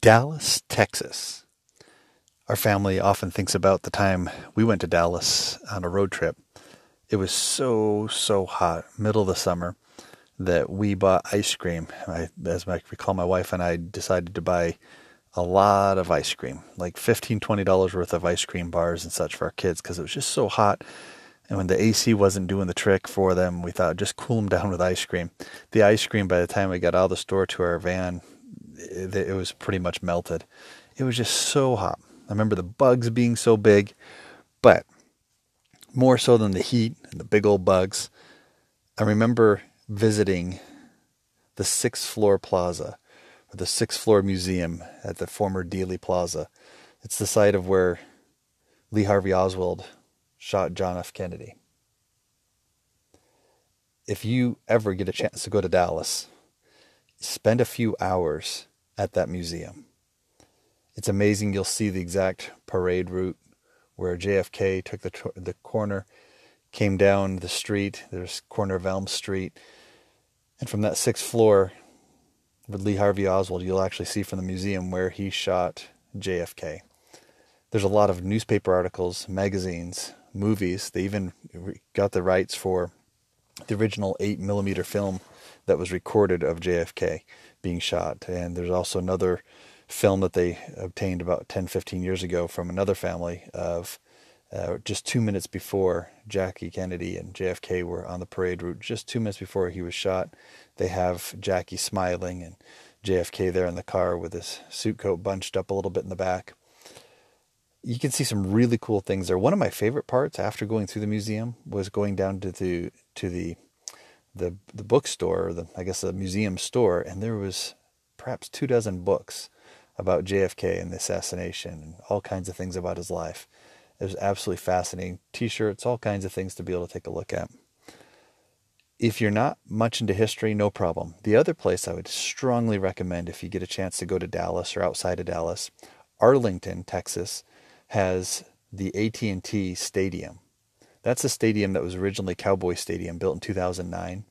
Dallas, Texas. Our family often thinks about the time we went to Dallas on a road trip. It was so, so hot, middle of the summer, that we bought ice cream. I, as I recall, my wife and I decided to buy a lot of ice cream, like $15, $20 worth of ice cream bars and such for our kids because it was just so hot. And when the AC wasn't doing the trick for them, we thought just cool them down with ice cream. The ice cream, by the time we got out of the store to our van, it, it was pretty much melted. It was just so hot. I remember the bugs being so big, but more so than the heat and the big old bugs, I remember visiting the sixth floor plaza or the sixth floor museum at the former Dealey Plaza. It's the site of where Lee Harvey Oswald shot John F. Kennedy. If you ever get a chance to go to Dallas, spend a few hours at that museum. It's amazing. You'll see the exact parade route where JFK took the the corner, came down the street. There's corner of Elm Street, and from that sixth floor, with Lee Harvey Oswald, you'll actually see from the museum where he shot JFK. There's a lot of newspaper articles, magazines, movies. They even got the rights for the original 8 millimeter film that was recorded of JFK being shot. And there's also another film that they obtained about 10, 15 years ago from another family of uh, just two minutes before Jackie Kennedy and JFK were on the parade route, just two minutes before he was shot. They have Jackie smiling and JFK there in the car with his suit coat bunched up a little bit in the back you can see some really cool things there. One of my favorite parts after going through the museum was going down to the to the the the bookstore, the I guess the museum store, and there was perhaps two dozen books about JFK and the assassination and all kinds of things about his life. It was absolutely fascinating. T-shirts, all kinds of things to be able to take a look at. If you're not much into history, no problem. The other place I would strongly recommend if you get a chance to go to Dallas or outside of Dallas, Arlington, Texas, has the AT&T Stadium. That's a stadium that was originally Cowboy Stadium, built in 2009.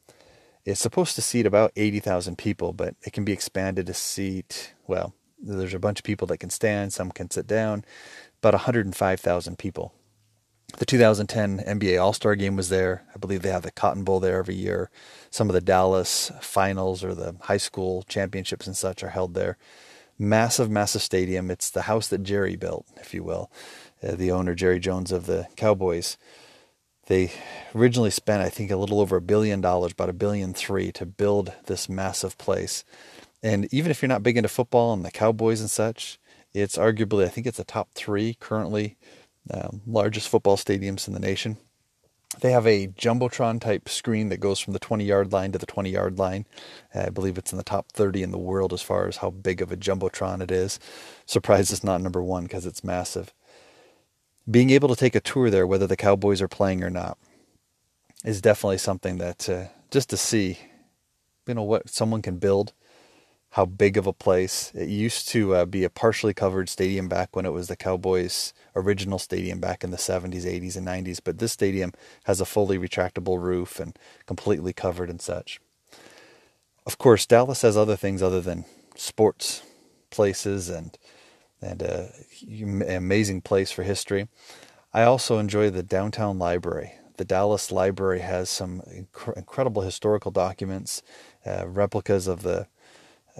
It's supposed to seat about 80,000 people, but it can be expanded to seat, well, there's a bunch of people that can stand, some can sit down, about 105,000 people. The 2010 NBA All Star game was there. I believe they have the Cotton Bowl there every year. Some of the Dallas finals or the high school championships and such are held there massive, massive stadium. It's the house that Jerry built, if you will, uh, the owner, Jerry Jones of the Cowboys. They originally spent, I think, a little over a billion dollars, about a billion three, to build this massive place. And even if you're not big into football and the Cowboys and such, it's arguably, I think it's the top three currently um, largest football stadiums in the nation. They have a jumbotron type screen that goes from the 20 yard line to the 20 yard line. I believe it's in the top 30 in the world as far as how big of a jumbotron it is. Surprised it's not number one because it's massive. Being able to take a tour there, whether the Cowboys are playing or not, is definitely something that uh, just to see, you know, what someone can build how big of a place. It used to uh, be a partially covered stadium back when it was the Cowboys' original stadium back in the 70s, 80s, and 90s, but this stadium has a fully retractable roof and completely covered and such. Of course, Dallas has other things other than sports places and and an amazing place for history. I also enjoy the downtown library. The Dallas Library has some inc- incredible historical documents, uh, replicas of the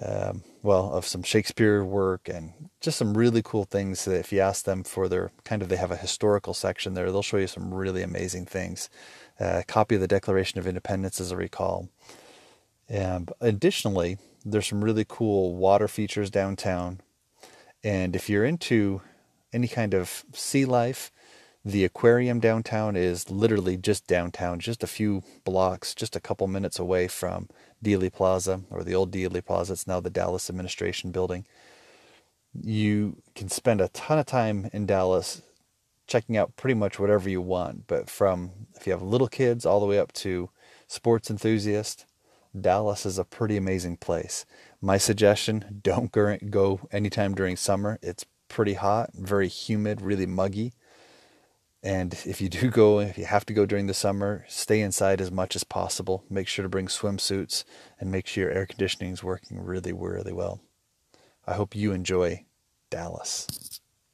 um, well, of some Shakespeare work and just some really cool things that if you ask them for their kind of, they have a historical section there, they'll show you some really amazing things. Uh, a copy of the Declaration of Independence, as I recall. And additionally, there's some really cool water features downtown. And if you're into any kind of sea life, the aquarium downtown is literally just downtown, just a few blocks, just a couple minutes away from Dealey Plaza or the old Dealey Plaza. It's now the Dallas Administration Building. You can spend a ton of time in Dallas checking out pretty much whatever you want. But from if you have little kids all the way up to sports enthusiasts, Dallas is a pretty amazing place. My suggestion don't go anytime during summer. It's pretty hot, very humid, really muggy. And if you do go, if you have to go during the summer, stay inside as much as possible. Make sure to bring swimsuits and make sure your air conditioning is working really, really well. I hope you enjoy Dallas.